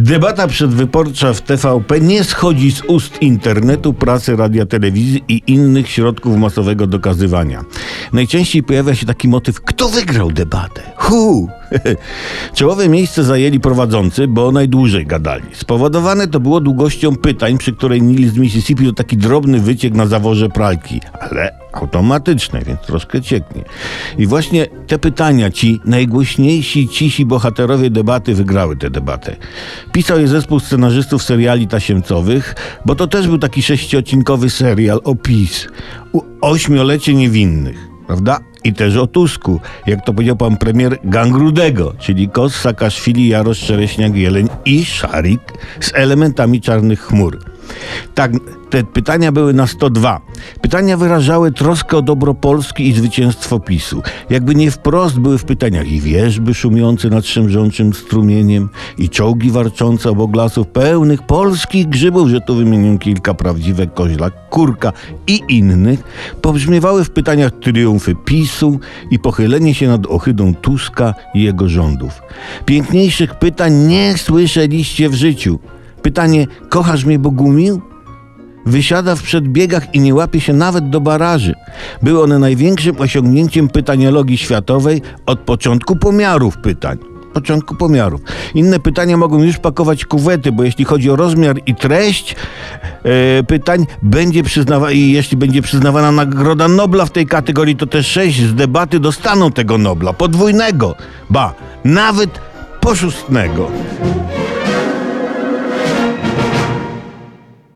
Debata przedwyborcza w TVP nie schodzi z ust internetu, prasy, radia, telewizji i innych środków masowego dokazywania. Najczęściej pojawia się taki motyw, kto wygrał debatę? Hu! Czołowe miejsce zajęli prowadzący, bo najdłużej gadali. Spowodowane to było długością pytań, przy której Nil z Mississippi to taki drobny wyciek na zaworze pralki, ale automatyczne, więc troszkę cieknie. I właśnie te pytania, ci najgłośniejsi, cisi bohaterowie debaty wygrały tę debatę. Pisał je zespół scenarzystów seriali tasiemcowych, bo to też był taki sześciocinkowy serial o PiS. U ośmiolecie niewinnych, prawda? I też o Tusku, jak to powiedział pan premier Gangrudego, czyli Kos, Sakaszwili, Jarosz, Czereśniak, Jeleń i Szarik z elementami czarnych chmur. Tak, te pytania były na 102. Pytania wyrażały troskę o dobro Polski i zwycięstwo PiSu. Jakby nie wprost były w pytaniach i wieżby szumiące nad szemrzącym strumieniem, i czołgi warczące obok lasów pełnych polskich grzybów, że tu wymienię kilka prawdziwe koźla, kurka i innych, pobrzmiewały w pytaniach triumfy PiSu i pochylenie się nad ohydą Tuska i jego rządów. Piękniejszych pytań nie słyszeliście w życiu. Pytanie, kochasz mnie Bogumił? Wysiada w przedbiegach i nie łapie się nawet do baraży. Były one największym osiągnięciem pytaniologii światowej od początku pomiarów pytań. Początku pomiarów. Inne pytania mogą już pakować kuwety, bo jeśli chodzi o rozmiar i treść e, pytań, będzie przyznawa- i jeśli będzie przyznawana nagroda Nobla w tej kategorii, to te sześć z debaty dostaną tego Nobla. Podwójnego. Ba, nawet poszustnego.